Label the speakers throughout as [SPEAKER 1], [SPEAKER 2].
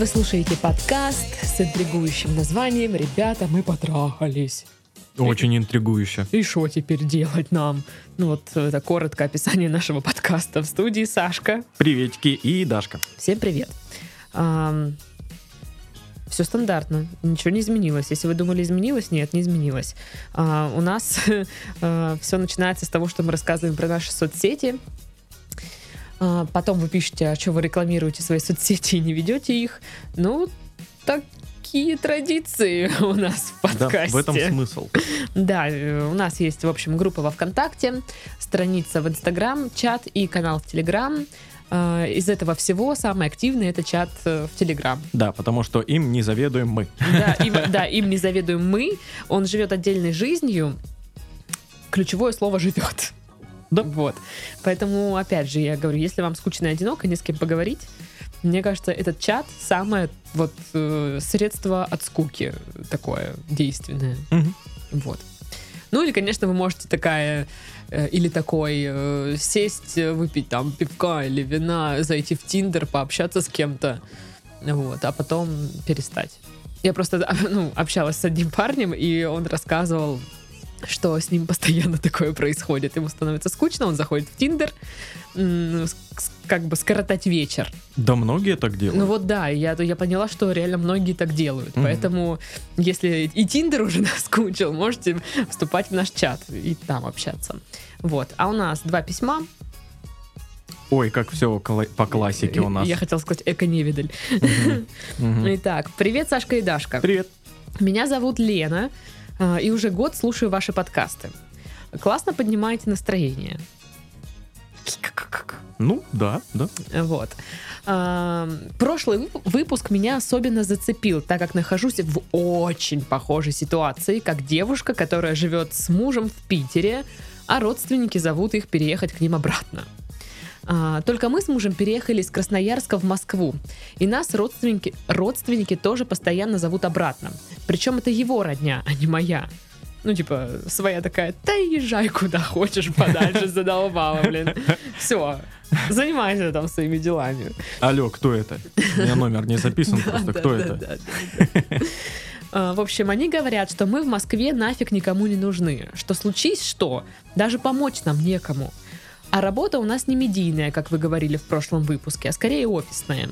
[SPEAKER 1] Вы слушаете подкаст с интригующим названием «Ребята, мы потрахались».
[SPEAKER 2] Очень интригующе.
[SPEAKER 1] И что теперь делать нам? Ну вот это короткое описание нашего подкаста в студии Сашка.
[SPEAKER 2] Приветики и Дашка.
[SPEAKER 1] Всем привет. все стандартно, ничего не изменилось. Если вы думали, изменилось, нет, не изменилось. А, у нас а, все начинается с того, что мы рассказываем про наши соцсети. А, потом вы пишете, а что вы рекламируете свои соцсети и не ведете их. Ну, такие традиции у нас в подкасте.
[SPEAKER 2] Да, в этом смысл.
[SPEAKER 1] Да, э, у нас есть, в общем, группа во ВКонтакте, страница в Инстаграм, чат и канал в Телеграм. А, из этого всего самый активный это чат э, в Телеграм.
[SPEAKER 2] Да, потому что им не заведуем мы.
[SPEAKER 1] Да, им, да, им не заведуем мы. Он живет отдельной жизнью. Ключевое слово живет.
[SPEAKER 2] Да.
[SPEAKER 1] Вот. Поэтому, опять же, я говорю, если вам скучно и одиноко, не с кем поговорить, мне кажется, этот чат самое вот э, средство от скуки такое действенное.
[SPEAKER 2] Мгм.
[SPEAKER 1] Вот. Ну или, конечно, вы можете такая э, или такой э, сесть, э, выпить там пивка или вина, зайти в Тиндер, пообщаться с кем-то, вот, а потом перестать. Я просто ну, общалась с одним парнем, и он рассказывал, что с ним постоянно такое происходит. Ему становится скучно, он заходит в Тиндер, как бы скоротать вечер.
[SPEAKER 2] Да многие так делают.
[SPEAKER 1] Ну вот да, я, я поняла, что реально многие так делают.
[SPEAKER 2] Мгм.
[SPEAKER 1] Поэтому, если и Тиндер уже наскучил, можете вступать в наш чат и там общаться. Вот. А у нас два письма.
[SPEAKER 2] Ой, как все по классике у нас.
[SPEAKER 1] Я хотела сказать эко-невидаль.
[SPEAKER 2] Мгм. Мгм.
[SPEAKER 1] Итак, привет, Сашка и Дашка.
[SPEAKER 2] Привет.
[SPEAKER 1] Меня зовут Лена, и уже год слушаю ваши подкасты. Классно поднимаете настроение.
[SPEAKER 2] Ну, да, да.
[SPEAKER 1] Вот. А, Прошлый вып- выпуск меня особенно зацепил, так как нахожусь в очень похожей ситуации, как девушка, которая живет с мужем в Питере, а родственники зовут их переехать к ним обратно. А, Только мы с мужем переехали из Красноярска в Москву, и нас родственники, родственники тоже постоянно зовут обратно. Причем это его родня, а не моя. Ну, типа, своя такая, да езжай куда хочешь подальше, задолбала, блин. Все, занимайся там своими делами.
[SPEAKER 2] Алло, кто это? У меня номер не записан просто. Кто это?
[SPEAKER 1] А, В общем, они говорят, что мы в Москве нафиг никому не нужны. Что случись что, даже помочь нам некому. А работа у нас не медийная, как вы говорили в прошлом выпуске, а скорее офисная.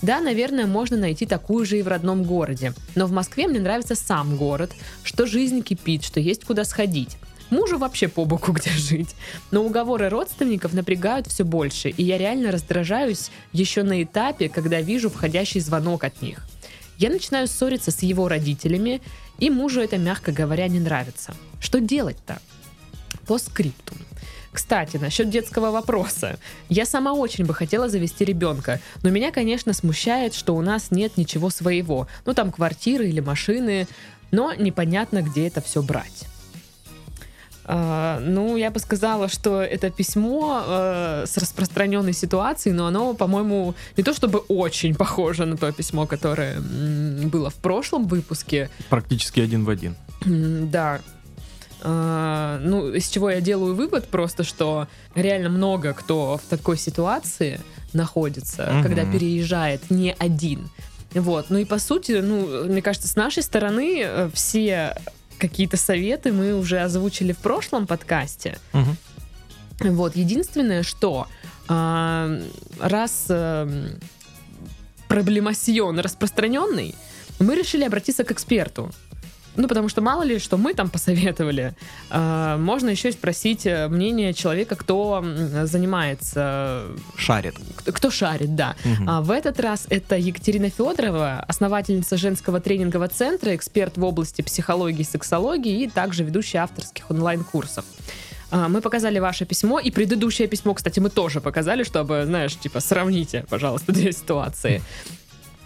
[SPEAKER 1] Да, наверное, можно найти такую же и в родном городе. Но в Москве мне нравится сам город, что жизнь кипит, что есть куда сходить. Мужу вообще по боку где жить. Но уговоры родственников напрягают все больше, и я реально раздражаюсь еще на этапе, когда вижу входящий звонок от них. Я начинаю ссориться с его родителями, и мужу это, мягко говоря, не нравится. Что делать-то? По скрипту. Кстати, насчет детского вопроса. Я сама очень бы хотела завести ребенка, но меня, конечно, смущает, что у нас нет ничего своего. Ну, там квартиры или машины, но непонятно, где это все брать. А, ну, я бы сказала, что это письмо э, с распространенной ситуацией, но оно, по-моему, не то чтобы очень похоже на то письмо, которое было в прошлом выпуске.
[SPEAKER 2] Практически один в один.
[SPEAKER 1] М, Да. А, ну, из чего я делаю вывод просто, что реально много кто в такой ситуации находится,
[SPEAKER 2] Мгм.
[SPEAKER 1] когда переезжает не один. Вот. Ну и по сути, ну, мне кажется, с нашей стороны э, все какие-то советы мы уже озвучили в прошлом подкасте.
[SPEAKER 2] Мгм.
[SPEAKER 1] Вот, единственное, что а, раз эм, проблемасьон распространенный, мы решили обратиться к эксперту. Ну, потому что мало ли, что мы там посоветовали. А, можно еще и спросить э, мнение человека, кто занимается,
[SPEAKER 2] Шарит.
[SPEAKER 1] кто, шарит, да.
[SPEAKER 2] Мгм.
[SPEAKER 1] А в этот раз это Екатерина Федорова, основательница женского тренингового центра, эксперт в области психологии и сексологии и также ведущая авторских онлайн-курсов. А, Мы показали ваше письмо, и предыдущее письмо, кстати, мы тоже показали, чтобы, знаешь, типа, сравните, пожалуйста, две ситуации.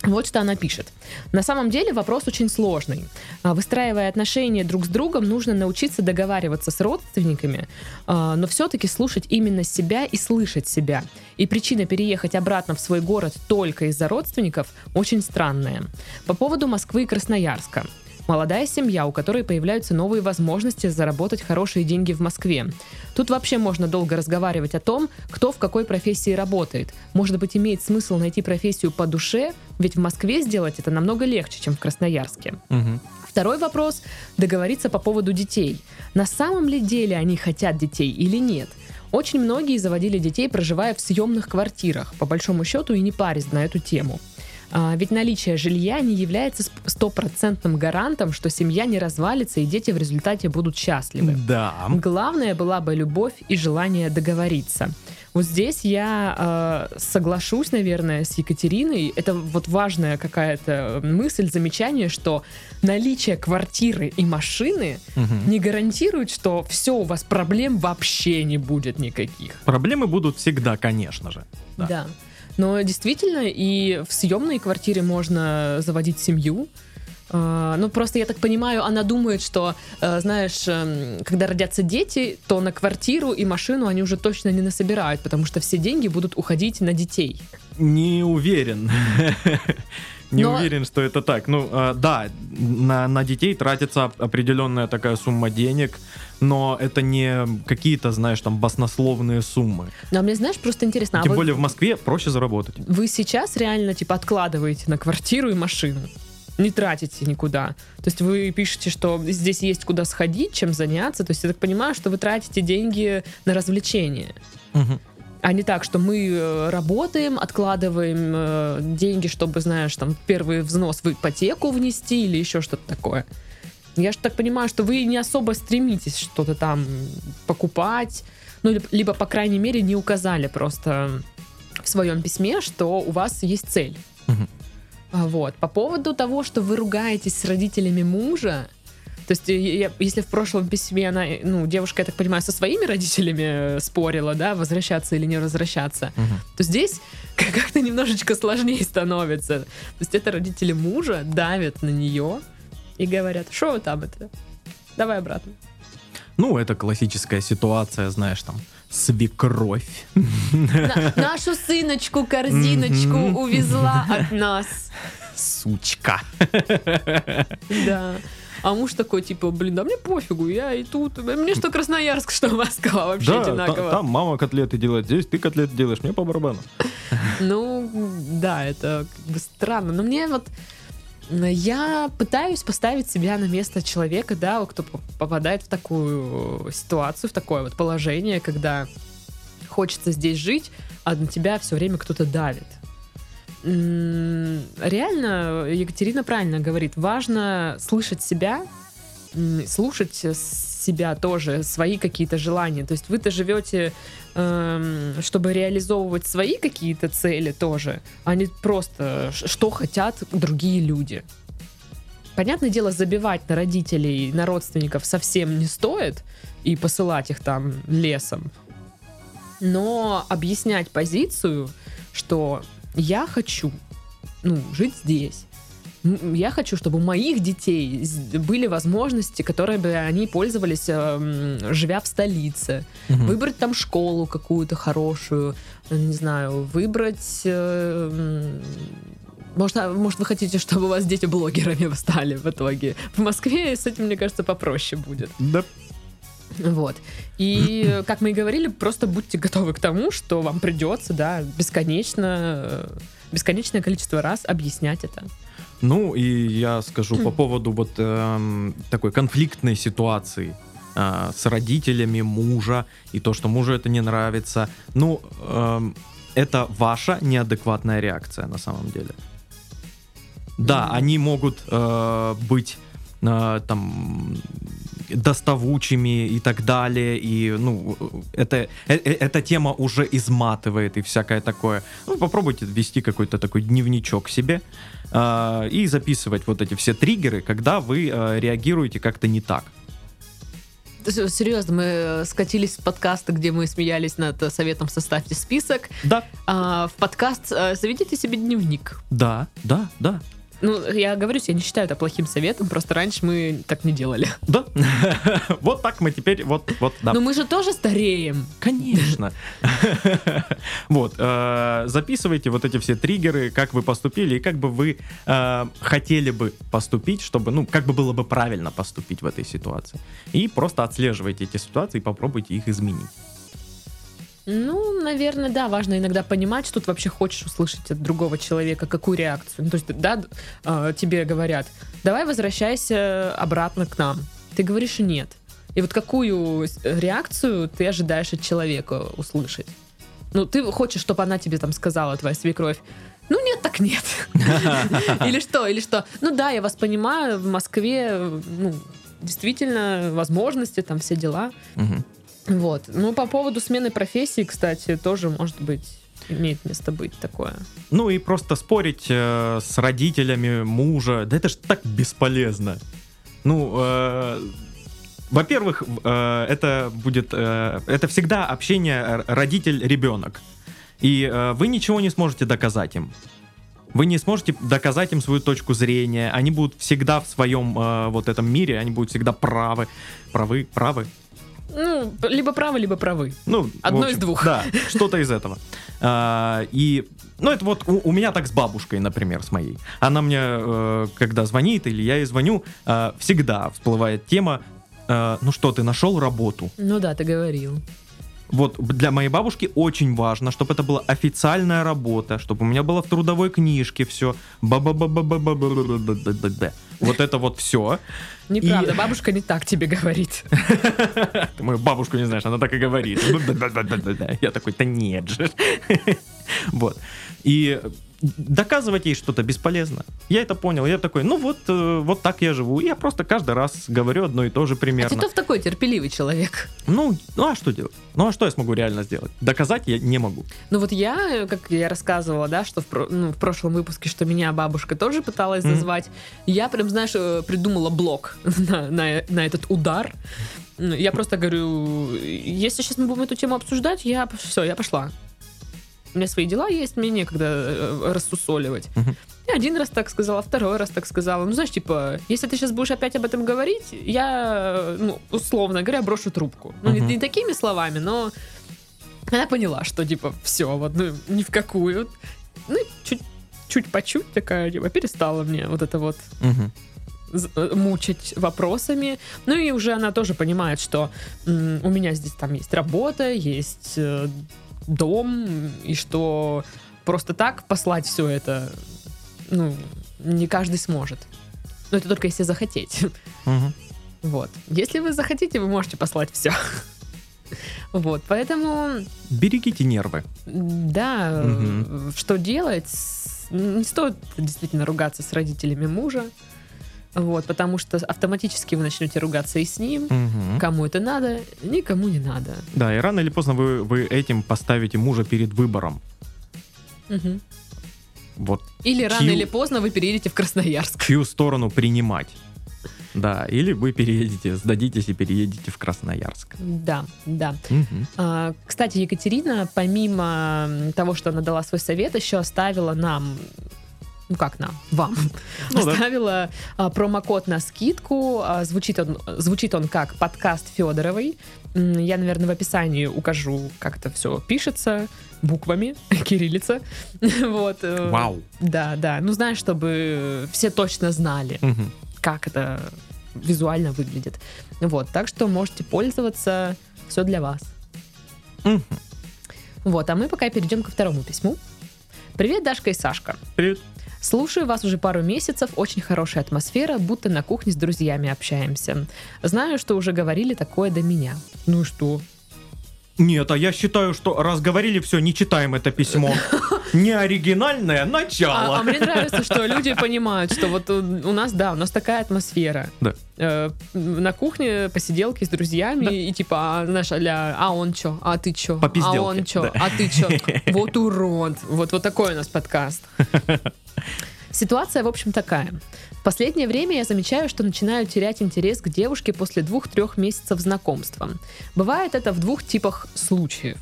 [SPEAKER 1] Вот что она пишет. На самом деле вопрос очень сложный. А, Выстраивая отношения друг с другом, нужно научиться договариваться с родственниками, а, но все-таки слушать именно себя и слышать себя. И причина переехать обратно в свой город только из-за родственников очень странная. По поводу Москвы и Красноярска. Молодая семья, у которой появляются новые возможности заработать хорошие деньги в Москве. Тут вообще можно долго разговаривать о том, кто в какой профессии работает. Может быть, имеет смысл найти профессию по душе, ведь в Москве сделать это намного легче, чем в Красноярске.
[SPEAKER 2] Мгм.
[SPEAKER 1] Второй вопрос – договориться по поводу детей. На самом ли деле они хотят детей или нет? Очень многие заводили детей, проживая в съемных квартирах, по большому счету и не парясь на эту тему. А, ведь наличие жилья не является стопроцентным гарантом, что семья не развалится и дети в результате будут счастливы.
[SPEAKER 2] Да.
[SPEAKER 1] Главное была бы любовь и желание договориться. Вот здесь я э, соглашусь, наверное, с Екатериной. Это вот важная какая-то мысль, замечание, что наличие квартиры и машины
[SPEAKER 2] Мгм.
[SPEAKER 1] не гарантирует, что все, у вас проблем вообще не будет никаких.
[SPEAKER 2] Проблемы будут всегда, конечно же. Да.
[SPEAKER 1] Да. Но действительно, и в съемной квартире можно заводить семью. А, Ну, просто, я так понимаю, она думает, что, э, знаешь, эм, когда родятся дети, то на квартиру и машину они уже точно не насобирают, потому что все деньги будут уходить на детей.
[SPEAKER 2] Не уверен. Не
[SPEAKER 1] Но-
[SPEAKER 2] уверен, что это так. Ну, э, да, на, на детей тратится оп- определенная такая сумма денег, но это не какие-то, знаешь, там баснословные суммы.
[SPEAKER 1] Но мне, знаешь, просто интересно, а
[SPEAKER 2] Тем
[SPEAKER 1] вот
[SPEAKER 2] более в Москве проще заработать.
[SPEAKER 1] вы сейчас реально, типа, откладываете на квартиру и машину? Не тратите никуда. То есть вы пишете, что здесь есть куда сходить, чем заняться. То есть я так понимаю, что вы тратите деньги на развлечения.
[SPEAKER 2] Мгм.
[SPEAKER 1] А не так, что мы э, работаем, откладываем э, деньги, чтобы, знаешь, там первый взнос в ипотеку внести или еще что-то такое. Я же так понимаю, что вы не особо стремитесь что-то там покупать, ну, либо, по крайней мере, не указали просто в своем письме, что у вас есть цель. А Вот. По поводу того, что вы ругаетесь с родителями мужа, то есть, я- если в прошлом письме она, ну, девушка, я так понимаю, со своими родителями э, спорила, да, возвращаться или не возвращаться,
[SPEAKER 2] Мгм.
[SPEAKER 1] то здесь как-то немножечко сложнее становится. То есть это родители мужа давят на нее и говорят, что вы там это? Давай обратно.
[SPEAKER 2] Ну, это классическая ситуация, знаешь, там, свекровь.
[SPEAKER 1] На- нашу сыночку, корзиночку увезла от нас.
[SPEAKER 2] Сучка.
[SPEAKER 1] Да. А муж такой, типа, блин, да мне пофигу, я и тут. Мне что Красноярск, что Москва, вообще
[SPEAKER 2] Да, та-
[SPEAKER 1] одинаково.
[SPEAKER 2] там мама котлеты делает, здесь ты котлеты делаешь, мне по барабану.
[SPEAKER 1] Ну, да, это как бы странно. Но мне вот я пытаюсь поставить себя на место человека, да, кто попадает в такую ситуацию, в такое вот положение, когда хочется здесь жить, а на тебя все время кто-то давит. Реально, Екатерина правильно говорит, важно слышать себя, слушать себя тоже, свои какие-то желания. То есть вы-то живете, эм, чтобы реализовывать свои какие-то цели тоже, а не просто что хотят другие люди. Понятное дело, забивать на родителей, на родственников совсем не стоит и посылать их там лесом. Но объяснять позицию, что я хочу ну, жить здесь. Я хочу, чтобы у моих детей были возможности, которые бы они пользовались, эм, живя в столице.
[SPEAKER 2] Мгм.
[SPEAKER 1] Выбрать там школу какую-то хорошую, э, не знаю, выбрать... э, Может, а, может, вы хотите, чтобы у вас дети блогерами стали в итоге? В Москве с этим, мне кажется, попроще будет.
[SPEAKER 2] Да.
[SPEAKER 1] Вот. И, как мы и говорили, просто будьте готовы к тому, что вам придется, да, бесконечно, э, бесконечное количество раз объяснять это.
[SPEAKER 2] Ну, и я скажу по поводу вот эм, такой конфликтной ситуации а, с родителями мужа, и то, что мужу это не нравится. Ну, эм, это ваша неадекватная реакция на самом деле. Да, они могут э, быть э, там доставучими и так далее, и, ну, это, э- э- эта тема уже изматывает и всякое такое. Ну, попробуйте ввести какой-то такой дневничок себе э, и записывать вот эти все триггеры, когда вы э, реагируете как-то не так.
[SPEAKER 1] Серьезно, мы э, скатились с подкаста, где мы смеялись над э, советом «Составьте список».
[SPEAKER 2] Да,
[SPEAKER 1] А, в подкаст заведите себе дневник.
[SPEAKER 2] да, да, да.
[SPEAKER 1] Ну, я говорю, я не считаю это плохим советом, просто раньше мы так не делали.
[SPEAKER 2] Да. Вот так мы теперь, вот, вот, да.
[SPEAKER 1] Но мы же тоже стареем.
[SPEAKER 2] Конечно. Вот, э, записывайте вот эти все триггеры, как вы поступили и как бы вы э, хотели бы поступить, чтобы, ну, как бы было бы правильно поступить в этой ситуации. И просто отслеживайте эти ситуации и попробуйте их изменить.
[SPEAKER 1] Ну, наверное, да, важно иногда понимать, что ты вообще хочешь услышать от другого человека, какую реакцию. Ну, то есть, да, э, тебе говорят, давай возвращайся обратно к нам. Ты говоришь нет. И вот какую реакцию ты ожидаешь от человека услышать? Ну, ты хочешь, чтобы она тебе там сказала, твоя свекровь, ну нет, так нет. Или что, или что. Ну да, я вас понимаю, в Москве, ну, действительно, возможности, там все дела.
[SPEAKER 2] Мгм.
[SPEAKER 1] Вот. Ну, по поводу смены профессии, кстати, тоже, может быть, имеет место быть такое.
[SPEAKER 2] Ну и просто спорить э, с родителями мужа, да это ж так бесполезно. Ну, э, во-первых, э, это будет, э, это всегда общение р- родитель-ребенок. И э, вы ничего не сможете доказать им. Вы не сможете доказать им свою точку зрения. Они будут всегда в своем э, вот этом мире, они будут всегда правы. Правы, правы.
[SPEAKER 1] Ну, либо правы, либо правы.
[SPEAKER 2] Ну,
[SPEAKER 1] Одно из двух.
[SPEAKER 2] Да, что-то из этого. А, и, ну, это вот у, у меня так с бабушкой, например, с моей. Она мне, э, когда звонит или я ей звоню, э, всегда всплывает тема, э, ну что, ты нашел работу?
[SPEAKER 1] Ну да, ты говорил
[SPEAKER 2] вот для моей бабушки очень важно, чтобы это была официальная работа, чтобы у меня было в трудовой книжке все. Вот это вот все.
[SPEAKER 1] Неправда, и... бабушка не так тебе говорит.
[SPEAKER 2] Ты мою бабушку не знаешь, она так и говорит. Я такой, да нет же. Вот. И доказывать ей что-то бесполезно. Я это понял. Я такой, ну вот, э, вот так я живу. Я просто каждый раз говорю одно и то же
[SPEAKER 1] А
[SPEAKER 2] примерно.
[SPEAKER 1] Титов такой терпеливый человек.
[SPEAKER 2] Ну, ну а что делать? Ну а что я смогу реально сделать? Доказать я не могу.
[SPEAKER 1] Ну вот я, как я рассказывала, да, что в, ну, в прошлом выпуске, что меня бабушка тоже пыталась зазвать, я прям, знаешь, э, придумала блок на, на- на этот удар. Ну, Я просто говорю, если сейчас мы будем эту тему обсуждать, я все, я пошла. У меня свои дела есть, мне некогда э, рассусоливать. Я один раз так сказала, второй раз так сказала. Ну, знаешь, типа, если ты сейчас будешь опять об этом говорить, я, ну, условно говоря, брошу трубку. Ну, не,
[SPEAKER 2] Мгм.
[SPEAKER 1] не такими словами, но она поняла, что, типа, все, вот, ну, ни в какую. Ну, чуть, чуть по чуть такая, типа, перестала мне вот это вот э, мучить вопросами. Ну и уже она тоже понимает, что м, у меня здесь там есть работа, есть э, дом, и что просто так послать все это, ну, не каждый сможет. Но это только если захотеть.
[SPEAKER 2] Мгм.
[SPEAKER 1] Вот. Если вы захотите, вы можете послать все. Вот, поэтому,
[SPEAKER 2] Берегите нервы.
[SPEAKER 1] да, э, что делать? Не стоит действительно ругаться с родителями мужа, вот, потому что автоматически вы начнете ругаться и с ним.
[SPEAKER 2] Мгм.
[SPEAKER 1] Кому это надо, никому не надо.
[SPEAKER 2] Да, и рано или поздно вы, вы этим поставите мужа перед выбором.
[SPEAKER 1] Мгм.
[SPEAKER 2] Вот
[SPEAKER 1] Или рано
[SPEAKER 2] Чью-
[SPEAKER 1] или поздно вы переедете в Красноярск.
[SPEAKER 2] чью сторону принимать. Да, или вы переедете, сдадитесь и переедете в Красноярск.
[SPEAKER 1] Да, да.
[SPEAKER 2] Мгм.
[SPEAKER 1] А, Кстати, Екатерина, помимо того, что она дала свой совет, еще оставила нам ну как нам, вам,
[SPEAKER 2] Ну да.
[SPEAKER 1] оставила а, промокод на скидку. А, звучит, он, звучит он как подкаст Федоровой. Я, наверное, в описании укажу, как это все пишется буквами, кириллица. Вот. э,
[SPEAKER 2] Вау.
[SPEAKER 1] Да, да. Ну, знаешь, чтобы все точно знали,
[SPEAKER 2] Мгм.
[SPEAKER 1] как это визуально выглядит. Вот, так что можете пользоваться, все для вас.
[SPEAKER 2] Мгм.
[SPEAKER 1] Вот, а мы пока перейдем ко второму письму. Привет, Дашка и Сашка.
[SPEAKER 2] Привет.
[SPEAKER 1] Слушаю вас уже пару месяцев, очень хорошая атмосфера, будто на кухне с друзьями общаемся. Знаю, что уже говорили такое до меня. Ну и что?
[SPEAKER 2] Нет, а я считаю, что раз говорили, все, не читаем это письмо. Не оригинальное
[SPEAKER 1] А,
[SPEAKER 2] начало.
[SPEAKER 1] а мне нравится, что люди понимают, что вот у, у нас, да, у нас такая атмосфера.
[SPEAKER 2] Да.
[SPEAKER 1] Э, на кухне посиделки с друзьями
[SPEAKER 2] Да.
[SPEAKER 1] и типа, а, знаешь, а а он чё, а ты чё, а он чё,
[SPEAKER 2] да.
[SPEAKER 1] а ты чё, вот урод. Вот, вот такой у нас подкаст. Ситуация, в общем, такая. В последнее время я замечаю, что начинаю терять интерес к девушке после двух-трех месяцев знакомства. Бывает это в двух типах случаев.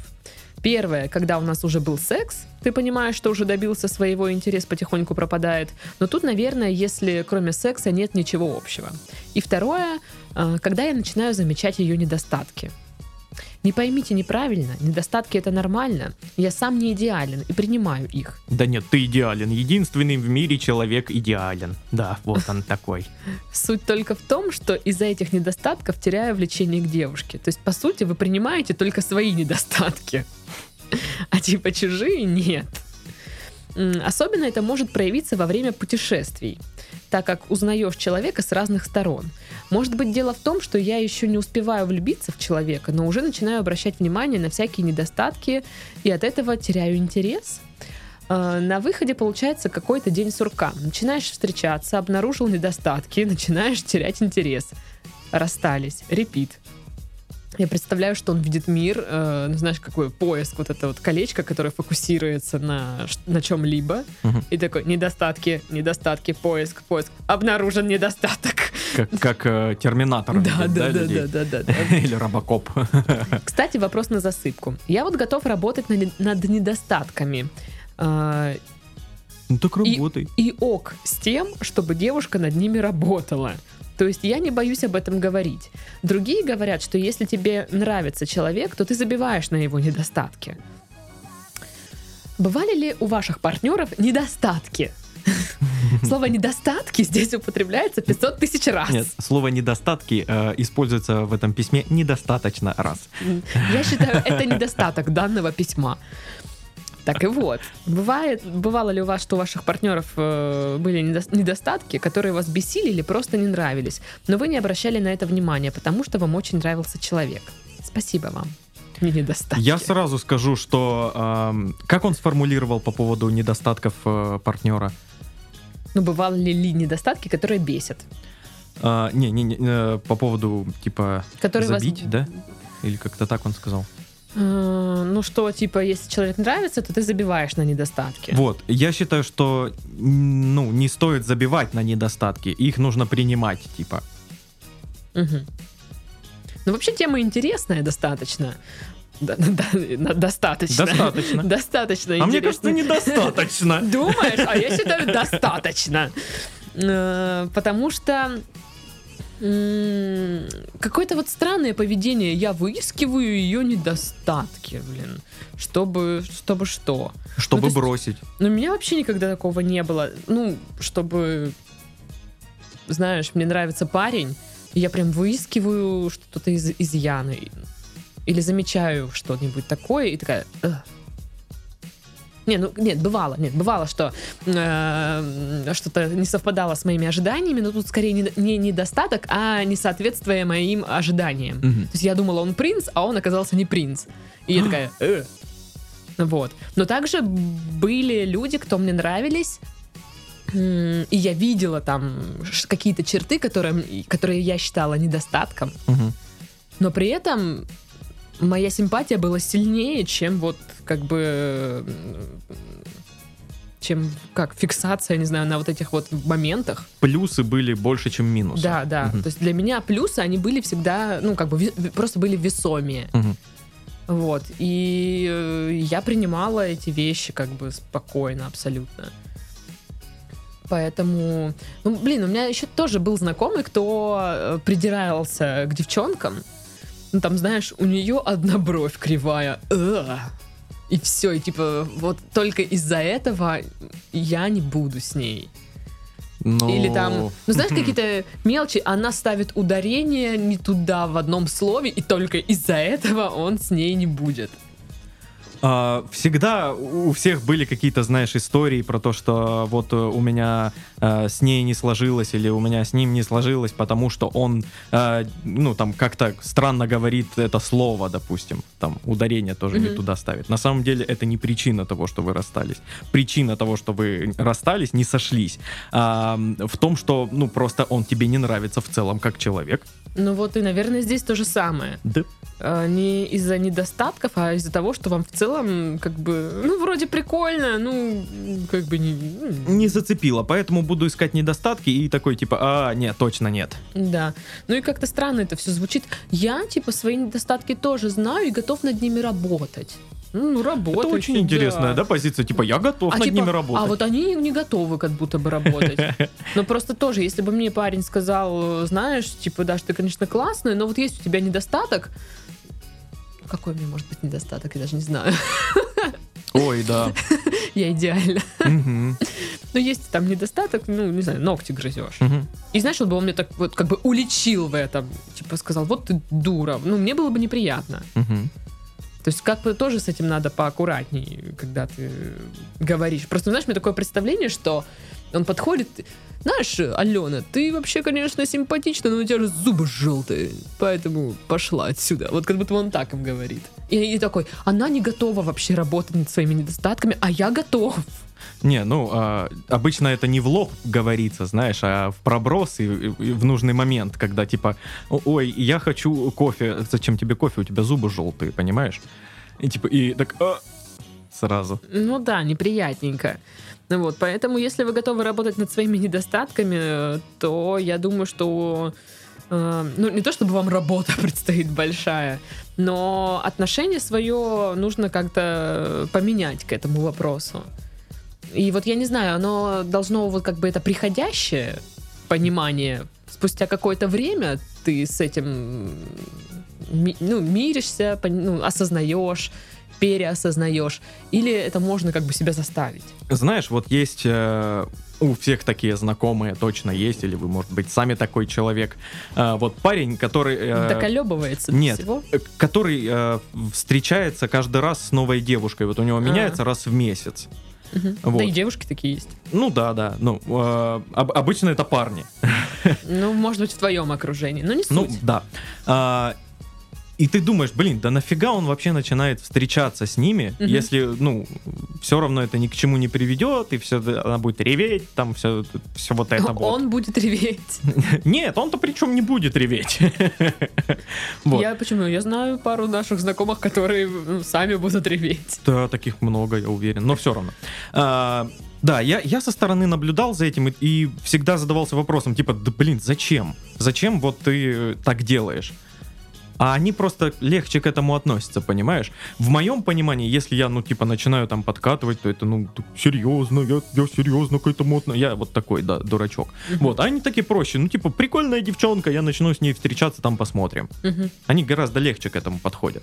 [SPEAKER 1] Первое, когда у нас уже был секс, ты понимаешь, что уже добился своего, интерес потихоньку пропадает. Но тут, наверное, если кроме секса нет ничего общего. И второе, э, когда я начинаю замечать ее недостатки. Не поймите неправильно, недостатки это нормально. Я сам не идеален и принимаю их.
[SPEAKER 2] Да нет, ты идеален. Единственный в мире человек идеален. Да, вот он такой.
[SPEAKER 1] Суть только в том, что из-за этих недостатков теряю влечение к девушке. То есть, по сути, вы принимаете только свои недостатки. А типа чужие нет. Особенно это может проявиться во время путешествий, так как узнаешь человека с разных сторон. Может быть, дело в том, что я еще не успеваю влюбиться в человека, но уже начинаю обращать внимание на всякие недостатки, и от этого теряю интерес. Э, На выходе получается какой-то день сурка. Начинаешь встречаться, обнаружил недостатки, начинаешь терять интерес. Расстались. Репит. Я представляю, что он видит мир, э, ну, знаешь, какой поиск, вот это вот колечко, которое фокусируется на, на чем-либо.
[SPEAKER 2] Мгм.
[SPEAKER 1] И такой, недостатки, недостатки, поиск, поиск. Обнаружен недостаток.
[SPEAKER 2] Как, как э, терминатор.
[SPEAKER 1] Да, да, да, да, да, да, да.
[SPEAKER 2] Или робокоп.
[SPEAKER 1] Кстати, вопрос на засыпку. Я вот готов работать на над недостатками. Э,
[SPEAKER 2] Ну так работай.
[SPEAKER 1] И ок с тем, чтобы девушка над ними работала. То есть я не боюсь об этом говорить. Другие говорят, что если тебе нравится человек, то ты забиваешь на его недостатки. Бывали ли у ваших партнеров недостатки? Слово недостатки здесь употребляется 500 тысяч раз.
[SPEAKER 2] Нет, слово недостатки э, используется в этом письме недостаточно раз.
[SPEAKER 1] Я считаю, это недостаток данного письма. Так и вот, бывает, бывало ли у вас, что у ваших партнеров э, были недо- недостатки, которые вас бесили или просто не нравились, но вы не обращали на это внимания, потому что вам очень нравился человек. Спасибо вам. Не недостатки.
[SPEAKER 2] Я сразу скажу, что эм, как он сформулировал по поводу недостатков э, партнера?
[SPEAKER 1] Ну, бывали ли недостатки, которые бесят?
[SPEAKER 2] А, не, не, не, э, по поводу типа
[SPEAKER 1] Которые вас-
[SPEAKER 2] забить, да? Или как-то так он сказал.
[SPEAKER 1] Э, ну что, типа, если человек нравится, то ты забиваешь на недостатки.
[SPEAKER 2] Вот, я считаю, что ну не стоит забивать на недостатки, их нужно принимать, типа.
[SPEAKER 1] Мгм. Ну, вообще тема интересная достаточно. Да- да- да- достаточно.
[SPEAKER 2] Достаточно.
[SPEAKER 1] Достаточно
[SPEAKER 2] А мне кажется, недостаточно.
[SPEAKER 1] Думаешь? А я считаю, достаточно. Э, Потому что какое-то вот странное поведение. Я выискиваю ее недостатки, блин. Чтобы, чтобы что?
[SPEAKER 2] Чтобы
[SPEAKER 1] то есть-
[SPEAKER 2] бросить.
[SPEAKER 1] Но у меня вообще никогда такого не было. Ну, чтобы, знаешь, мне нравится парень, и я прям выискиваю что-то из изъяны. Или замечаю что-нибудь такое, и такая... Не, ну, нет, бывало, нет, бывало, что э, что-то не совпадало с моими ожиданиями, но тут скорее не, не недостаток, а несоответствие моим ожиданиям.
[SPEAKER 2] Мгм.
[SPEAKER 1] То есть я думала, он принц, а он оказался не принц. И я такая, «Э». Вот. Но также были люди, кто мне нравились, и я видела там какие-то черты, которые, которые я считала недостатком,
[SPEAKER 2] Мгм.
[SPEAKER 1] но при этом моя симпатия была сильнее, чем вот как бы чем как фиксация, не знаю, на вот этих вот моментах.
[SPEAKER 2] Плюсы были больше, чем минусы.
[SPEAKER 1] Да, да.
[SPEAKER 2] Мгм.
[SPEAKER 1] То есть для меня плюсы, они были всегда, ну, как бы просто были весомее.
[SPEAKER 2] Мгм.
[SPEAKER 1] Вот. И э, я принимала эти вещи как бы спокойно, абсолютно. Поэтому, ну, блин, у меня еще тоже был знакомый, кто э, придирался к девчонкам. Ну, там, знаешь, у нее одна бровь кривая. И все, и типа, вот только из-за этого я не буду с ней.
[SPEAKER 2] Но-
[SPEAKER 1] Или там, ну знаешь, какие-то мелочи, она ставит ударение не туда в одном слове, и только из-за этого он с ней не будет.
[SPEAKER 2] А, всегда у всех были какие-то, знаешь, истории про то, что вот э, у меня э, с ней не сложилось или у меня с ним не сложилось, потому что он, э, ну, там как-то странно говорит это слово, допустим, там ударение тоже не
[SPEAKER 1] Мгм.
[SPEAKER 2] туда ставит. На самом деле это не причина того, что вы расстались. Причина того, что вы расстались, не сошлись, а, в том, что, ну, просто он тебе не нравится в целом как человек.
[SPEAKER 1] Ну вот и, наверное, здесь то же самое.
[SPEAKER 2] Да.
[SPEAKER 1] А, Не из-за недостатков, а из-за того, что вам в целом, как бы, ну, вроде прикольно, ну, как бы не... ну,
[SPEAKER 2] Не зацепило, поэтому буду искать недостатки и такой типа, а, нет, точно нет.
[SPEAKER 1] Да. Ну и как-то странно это все звучит. Я, типа, свои недостатки тоже знаю и готов над ними работать. Ну, работать.
[SPEAKER 2] Это очень интересная, да, позиция. Типа, я готов
[SPEAKER 1] А
[SPEAKER 2] над
[SPEAKER 1] типа,
[SPEAKER 2] ними работать.
[SPEAKER 1] А вот они не готовы как будто бы работать. Но просто тоже, если бы мне парень сказал, знаешь, типа, Даш, ты, конечно, классная, но вот есть у тебя недостаток. Какой у меня может быть недостаток, я даже не знаю.
[SPEAKER 2] Ой, да.
[SPEAKER 1] Я идеальна.
[SPEAKER 2] Мгм.
[SPEAKER 1] Но есть там недостаток, ну, не знаю, ногти грызешь. И знаешь, он бы он мне так вот как бы уличил в этом. Типа сказал, вот ты дура. Ну, мне было бы неприятно. То есть как бы тоже с этим надо поаккуратней, когда ты говоришь. Просто, знаешь, у меня такое представление, что он подходит, знаешь, Алена, ты вообще, конечно, симпатична, но у тебя же зубы желтые, поэтому пошла отсюда. Вот как будто он так им говорит. И, и такой, она не готова вообще работать над своими недостатками, а я готов.
[SPEAKER 2] Не, ну, а, обычно это не в лоб говорится, знаешь, а в проброс и, и- и в нужный момент, когда типа, «О- ой, я хочу кофе, зачем тебе кофе, у тебя зубы желтые, понимаешь? И типа, и так, «А!» Сразу.
[SPEAKER 1] Ну да, неприятненько. Ну вот, поэтому, если вы готовы работать над своими недостатками, то я думаю, что э, ну, не то чтобы вам работа предстоит большая, но отношение свое нужно как-то поменять к этому вопросу. И вот я не знаю, оно должно вот как бы это приходящее понимание, спустя какое-то время ты с этим ну, миришься, ну, осознаешь, переосознаешь, или это можно как бы себя заставить.
[SPEAKER 2] Знаешь, вот есть э, у всех такие знакомые, точно есть, или вы, может быть, сами такой человек. Э, вот парень, который... э,
[SPEAKER 1] Доколебывается до
[SPEAKER 2] Нет,
[SPEAKER 1] всего.
[SPEAKER 2] э, который э, встречается каждый раз с новой девушкой. Вот у него
[SPEAKER 1] А.
[SPEAKER 2] меняется раз в месяц.
[SPEAKER 1] Мгм.
[SPEAKER 2] вот.
[SPEAKER 1] Да и девушки такие есть.
[SPEAKER 2] Ну да, да. Ну, э, об- обычно это парни.
[SPEAKER 1] Ну, может быть, в твоем окружении, но не суть.
[SPEAKER 2] Ну, да. А, и ты думаешь, блин, да нафига он вообще начинает встречаться с ними,
[SPEAKER 1] Мгм.
[SPEAKER 2] если, ну, все равно это ни к чему не приведет, и все, она будет реветь, там все, все вот это вот.
[SPEAKER 1] Он будет реветь.
[SPEAKER 2] Нет, он-то причем не будет реветь. Вот.
[SPEAKER 1] Я почему? Я знаю пару наших знакомых, которые сами будут реветь.
[SPEAKER 2] Да, таких много, я уверен, но все равно. А, да, я, я со стороны наблюдал за этим и, и всегда задавался вопросом, типа, да блин, зачем? Зачем вот ты так делаешь? А они просто легче к этому относятся, понимаешь? В моем понимании, если я, ну, типа, начинаю там подкатывать, то это, ну, серьезно, я, я серьезно к этому отношусь. Я вот такой, да, дурачок. Вот, а они такие проще. Ну, типа, прикольная девчонка, я начну с ней встречаться, там посмотрим. Они гораздо легче к этому подходят.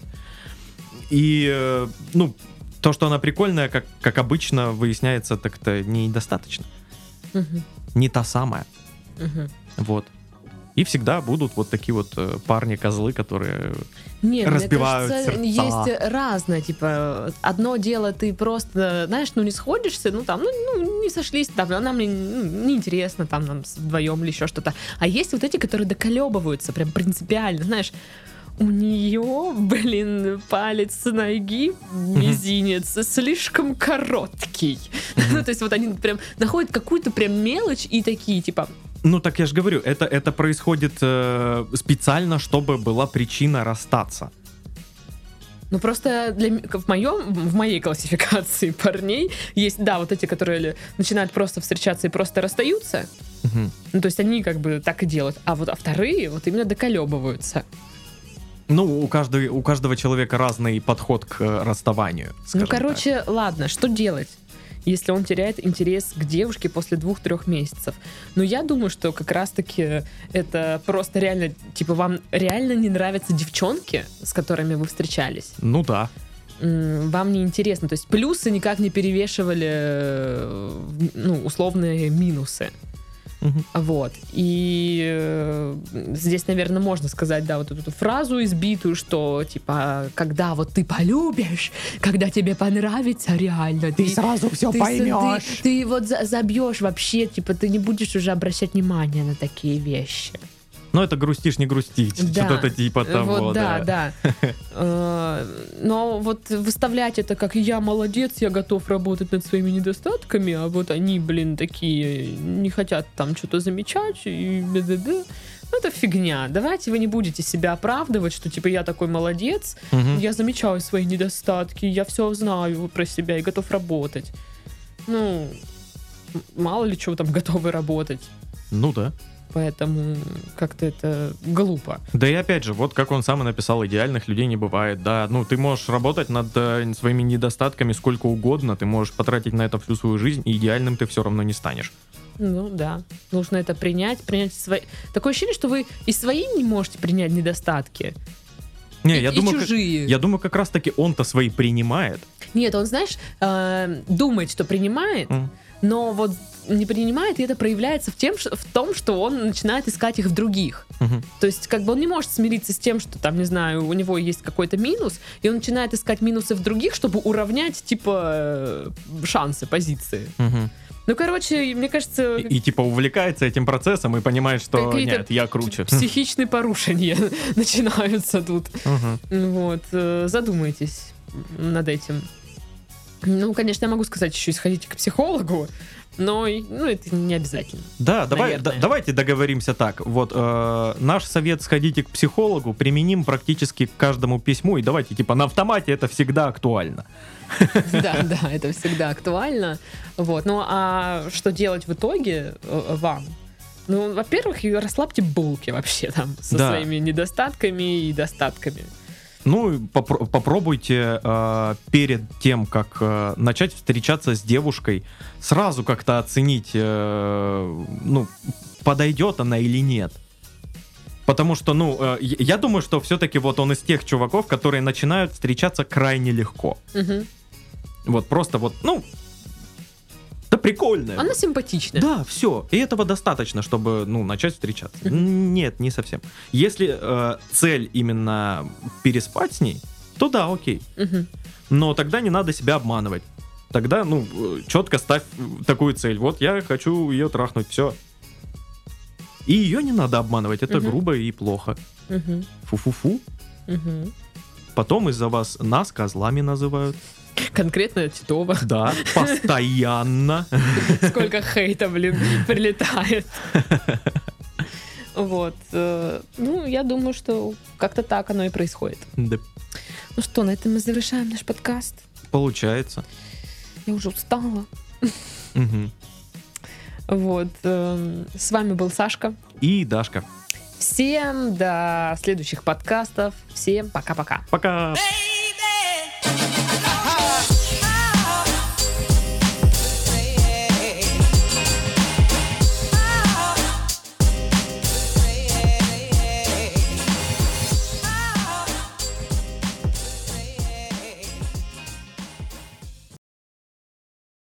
[SPEAKER 2] И, э, ну, то, что она прикольная, как, как обычно, выясняется, так-то недостаточно. Не та самая. Вот. И всегда будут вот такие вот э, парни-козлы, которые...
[SPEAKER 1] Не,
[SPEAKER 2] Разбивают
[SPEAKER 1] мне кажется,
[SPEAKER 2] сердца.
[SPEAKER 1] есть разное, типа, одно дело ты просто, знаешь, ну не сходишься, ну там, ну, ну, не сошлись, там, она мне ну, неинтересно, там, нам вдвоем или еще что-то. А есть вот эти, которые доколебываются, прям принципиально, знаешь, у нее, блин, палец ноги, мизинец, слишком короткий. Ну, то есть вот они прям находят какую-то прям мелочь и такие, типа,
[SPEAKER 2] Ну, так я же говорю, это, это происходит э, специально, чтобы была причина расстаться.
[SPEAKER 1] Ну просто для, в моем, в моей классификации парней есть, да, вот эти, которые начинают просто встречаться и просто расстаются.
[SPEAKER 2] Мгм.
[SPEAKER 1] Ну, то есть они как бы так и делают. А вот а вторые вот именно доколебываются.
[SPEAKER 2] Ну, у каждого, у каждого человека разный подход к э, расставанию.
[SPEAKER 1] ну,
[SPEAKER 2] скажем так.
[SPEAKER 1] короче, ладно, что делать? Если он теряет интерес к девушке после двух-трех месяцев. Но я думаю, что как раз-таки это просто реально, типа, вам реально не нравятся девчонки, с которыми вы встречались.
[SPEAKER 2] Ну да.
[SPEAKER 1] вам не интересно. То есть плюсы никак не перевешивали э, ну, условные минусы.
[SPEAKER 2] Мгм.
[SPEAKER 1] Вот. И э, здесь, наверное, можно сказать, да, вот эту фразу избитую, что, типа, когда вот ты полюбишь, когда тебе понравится реально, ты,
[SPEAKER 2] сразу все
[SPEAKER 1] ты, с- ты, ты вот за- забьешь вообще, типа, ты не будешь уже обращать внимание на такие вещи.
[SPEAKER 2] Ну, это грустишь, не грустить.
[SPEAKER 1] Да.
[SPEAKER 2] Что-то типа того,
[SPEAKER 1] вот, да,
[SPEAKER 2] да.
[SPEAKER 1] да. Э, Но вот выставлять это как я молодец, я готов работать над своими недостатками, а вот они, блин, такие не хотят там что-то замечать и б-б-б. Ну, это фигня. Давайте вы не будете себя оправдывать, что типа я такой молодец,
[SPEAKER 2] Мгм.
[SPEAKER 1] я замечаю свои недостатки, я все знаю про себя и готов работать. Ну, мало ли чего там готовы работать.
[SPEAKER 2] Ну да.
[SPEAKER 1] Поэтому как-то это глупо.
[SPEAKER 2] Да и опять же, вот как он сам и написал, идеальных людей не бывает. Да, ну ты можешь работать над э, своими недостатками сколько угодно, ты можешь потратить на это всю свою жизнь, и идеальным ты все равно не станешь.
[SPEAKER 1] Ну да, нужно это принять, принять свои... Такое ощущение, что вы и свои не можете принять недостатки,
[SPEAKER 2] Не,
[SPEAKER 1] и,
[SPEAKER 2] я
[SPEAKER 1] и
[SPEAKER 2] думаю, как-
[SPEAKER 1] чужие.
[SPEAKER 2] я думаю, как раз таки он-то свои принимает.
[SPEAKER 1] Нет, он, знаешь, э, думает, что принимает,
[SPEAKER 2] М.
[SPEAKER 1] но вот не принимает, и это проявляется в, тем, в том, что он начинает искать их в других.
[SPEAKER 2] Мгм.
[SPEAKER 1] То есть, как бы он не может смириться с тем, что там, не знаю, у него есть какой-то минус, и он начинает искать минусы в других, чтобы уравнять, типа, э, шансы, позиции.
[SPEAKER 2] Мгм.
[SPEAKER 1] Ну, короче, мне кажется,
[SPEAKER 2] И, и, типа увлекается этим процессом и понимает, что нет, я круче.
[SPEAKER 1] психичные порушения начинаются тут.
[SPEAKER 2] Мгм.
[SPEAKER 1] Вот, э, задумайтесь над этим. Ну, конечно, я могу сказать еще сходите к психологу, но ну, это не обязательно.
[SPEAKER 2] Да, давай, да- давайте договоримся так. Вот э, наш совет сходите к психологу применим практически к каждому письму. И давайте, типа, на автомате это всегда актуально.
[SPEAKER 1] Да, да, это всегда актуально. Вот, ну а что делать в итоге э, вам? Ну, во-первых, расслабьте булки вообще там со
[SPEAKER 2] Да.
[SPEAKER 1] своими недостатками и достатками.
[SPEAKER 2] Ну, попро- попробуйте э, перед тем, как э, начать встречаться с девушкой, сразу как-то оценить, э, ну, подойдет она или нет. Потому что, ну, э, я думаю, что все-таки вот он из тех чуваков, которые начинают встречаться крайне легко.
[SPEAKER 1] Мгм.
[SPEAKER 2] Вот просто вот, ну, да прикольная.
[SPEAKER 1] Она симпатичная.
[SPEAKER 2] Да, все. И этого достаточно, чтобы, ну, начать встречаться. Нет, не совсем. Если э, цель именно переспать с ней, то да, окей. Но тогда не надо себя обманывать. Тогда, ну, четко ставь э, такую цель. Вот я хочу ее трахнуть, все. И ее не надо обманывать. Это
[SPEAKER 1] Мгм.
[SPEAKER 2] грубо и плохо.
[SPEAKER 1] Мгм.
[SPEAKER 2] Фу-фу-фу.
[SPEAKER 1] Мгм.
[SPEAKER 2] Потом из-за вас нас козлами называют.
[SPEAKER 1] Конкретно Титова.
[SPEAKER 2] Да, постоянно.
[SPEAKER 1] Сколько хейта, блин, прилетает. Вот. э, Ну, я думаю, что как-то так оно и происходит.
[SPEAKER 2] Да,
[SPEAKER 1] Ну что, на этом мы завершаем наш подкаст.
[SPEAKER 2] Получается.
[SPEAKER 1] Я уже устала.
[SPEAKER 2] Мгм.
[SPEAKER 1] Вот. эм, С вами был Сашка.
[SPEAKER 2] И Дашка.
[SPEAKER 1] Всем до следующих подкастов. Всем пока-пока.
[SPEAKER 2] Пока.
[SPEAKER 3] Baby,